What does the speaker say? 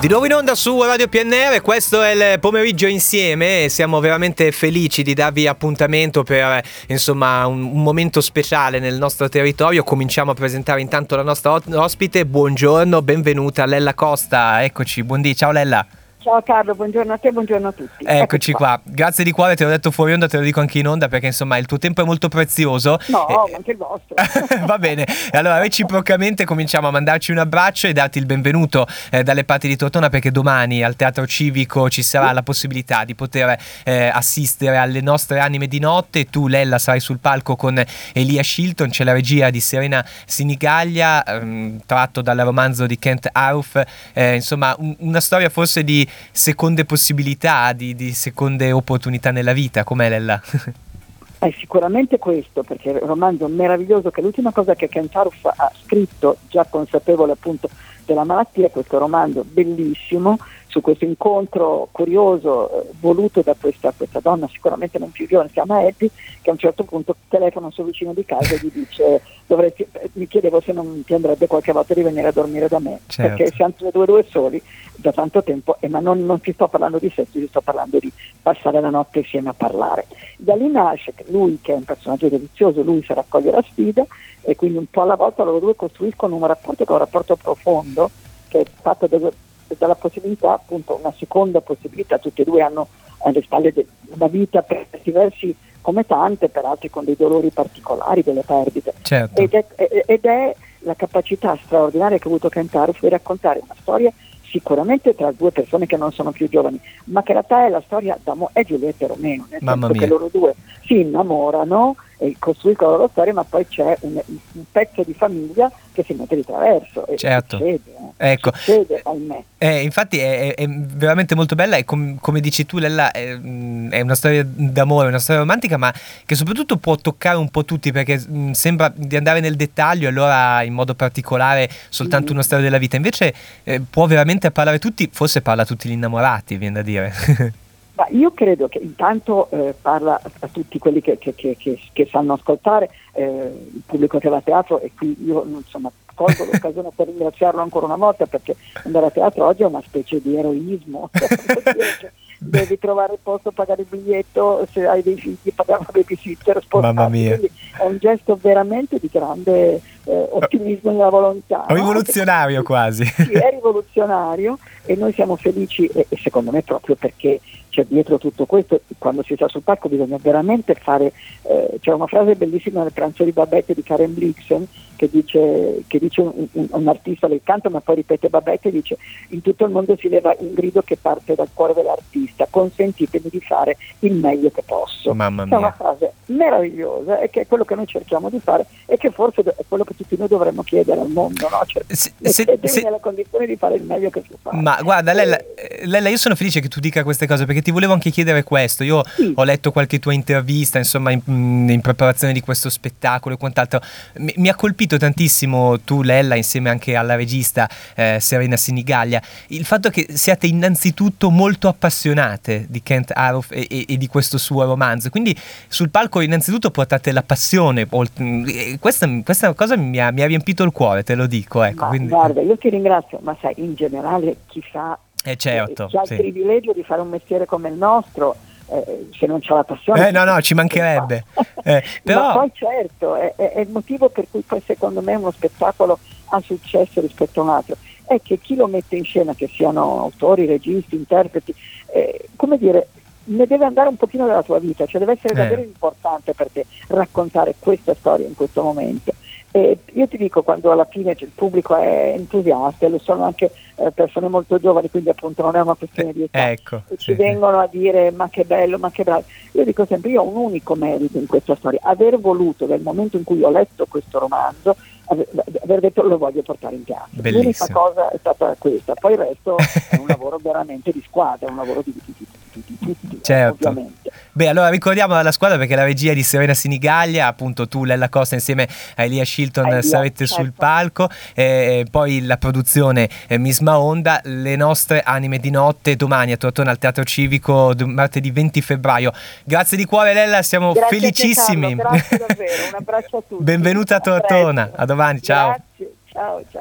Di nuovo in onda su Radio PNR, questo è il pomeriggio insieme siamo veramente felici di darvi appuntamento per insomma un, un, momento speciale nel nostro territorio. Cominciamo a presentare intanto la nostra ospite. Buongiorno, benvenuta Lella Costa, eccoci, buondì, ciao Lella. Ciao Carlo, buongiorno a te, buongiorno a tutti. Eccoci qua. qua. grazie di cuore, te l'ho detto fuori onda, te lo dico anche in onda perché insomma il tuo tempo è molto prezioso. No, eh, anche il vostro. Va bene, allora reciprocamente cominciamo a mandarci un abbraccio e darti il benvenuto eh, dalle parti di Tortona perché domani al Teatro Civico ci sarà la possibilità di poter eh, assistere alle nostre anime di notte. Tu, Lella, sarai sul palco con Elia Shilton, c'è la regia di Serena Sinigaglia, ehm, tratto dal romanzo di Kent Aruf. Eh, insomma, un, una storia forse di seconde possibilità, di, di seconde opportunità nella vita, com'è Lella? Eh, sicuramente questo, perché è un romanzo meraviglioso che l'ultima cosa che Ken Taruf ha scritto, già consapevole appunto della malattia, è questo romanzo bellissimo su questo incontro curioso eh, voluto da questa, questa, donna sicuramente non più giovane, si chiama Abby, che a un certo punto telefona al suo vicino di casa e gli dice dovresti, mi chiedevo se non ti andrebbe qualche volta di venire a dormire da me, certo. perché siamo due, due soli da tanto tempo, e, ma non, non, ti sto parlando di sesso, ti sto parlando di passare la notte insieme a parlare. Da lì nasce che lui, che è un personaggio delizioso, lui si raccoglie la sfida e quindi un po' alla volta loro due costruiscono un rapporto che è un rapporto profondo, che è fatto da, dalla possibilità, appunto una seconda possibilità, tutti e due hanno alle spalle de- una vita per certi versi come tante, per altri con dei dolori particolari, delle perdite. Certo. Ed, è, ed, è, la capacità straordinaria che ha avuto Kentaro di raccontare una storia sicuramente tra due persone che non sono più giovani, ma che in realtà è la storia d'amore, è Giulietta e Romeo, nel Mamma senso mia. che loro due si innamorano e costruiscono la loro storia, ma poi c'è un, un, pezzo di famiglia che si mette di traverso. E certo. Succede. Ecco. succede. Eh, infatti è, è, veramente molto bella e com, come dici tu Lella è, è, una storia d'amore, una storia romantica ma che soprattutto può toccare un po' tutti perché mh, sembra di andare nel dettaglio allora in modo particolare soltanto mm. una storia della vita, invece eh, può veramente parlare tutti, forse parla a tutti gli innamorati, viene da dire. Ma io credo che intanto eh, parla a tutti quelli che, che, che, che sanno ascoltare, eh, il pubblico che va a teatro e qui io insomma colgo l'occasione per ringraziarlo ancora una volta perché andare a teatro oggi è una specie di eroismo. Cioè, devi trovare il posto, pagare il biglietto, se hai dei figli pagare una babysitter, spostarti. Quindi è un gesto veramente di grande eh, ottimismo nella volontà. Rivoluzionario no? quasi. Sì, è rivoluzionario e noi siamo felici e, e secondo me proprio perché c'è dietro tutto questo, quando si sta sul palco bisogna veramente fare, eh, c'è una frase bellissima nel pranzo di Babette di Karen Blixen che dice, che dice un, un, un, artista del canto ma poi ripete Babette dice in tutto il mondo si leva un grido che parte dal cuore dell'artista, consentitemi di fare il meglio che posso. Mamma mia. Meravigliosa e che è quello che noi cerchiamo di fare e che forse è quello che tutti noi dovremmo chiedere al mondo, no? cioè, se, se, se, nella condizione di fare il meglio che si fa. Ma guarda eh, Lella, io sono felice che tu dica queste cose perché ti volevo anche chiedere questo. Io sì. ho letto qualche tua intervista, insomma, in, in, preparazione di questo spettacolo e quant'altro. Mi, mi, ha colpito tantissimo tu, Lella, insieme anche alla regista eh, Serena Sinigaglia, il fatto che siate innanzitutto molto appassionate di Kent Aruf e, e, e di questo suo romanzo. Quindi sul palco innanzitutto portate la passione. Questa, questa cosa mi ha, mi ha, riempito il cuore, te lo dico. Ecco, quindi... Guarda, io ti ringrazio, ma sai, in generale chi fa eh certo, chi ha sì. il privilegio di fare un mestiere come il nostro, eh, se non c'è la passione... Eh no, no, ci mancherebbe. Eh, però... Ma poi certo, è, è, il motivo per cui poi secondo me uno spettacolo ha successo rispetto a un altro, è che chi lo mette in scena, che siano autori, registi, interpreti, eh, come dire, ne deve andare un pochino della tua vita, cioè deve essere eh. davvero importante per te raccontare questa storia in questo momento. E io ti dico, quando alla fine il pubblico è entusiasta, lo sono anche eh, persone molto giovani, quindi appunto non è una questione di età, ecco, e ci sì. vengono a dire ma che bello, ma che bravo. Io dico sempre, io ho un unico merito in questa storia, aver voluto nel momento in cui ho letto questo romanzo, aver, detto lo voglio portare in. Bellissimo. L'unica cosa è stata questa, poi il resto è un lavoro veramente di squadra, è un lavoro di, di, di, di tutti, certo. ovviamente. Beh, allora ricordiamo la squadra perché la regia di Serena Sinigaglia, appunto tu, Lella Costa, insieme a Elia Shilton Elia, sarete certo. sul palco, e poi la produzione eh, Miss Maonda, le nostre anime di notte domani a Tortona al Teatro Civico, martedì 20 febbraio. Grazie di cuore Lella, siamo Grazie felicissimi. Grazie davvero, un abbraccio a tutti. Benvenuta a Tortona, a, a domani, ciao. Grazie, ciao, ciao.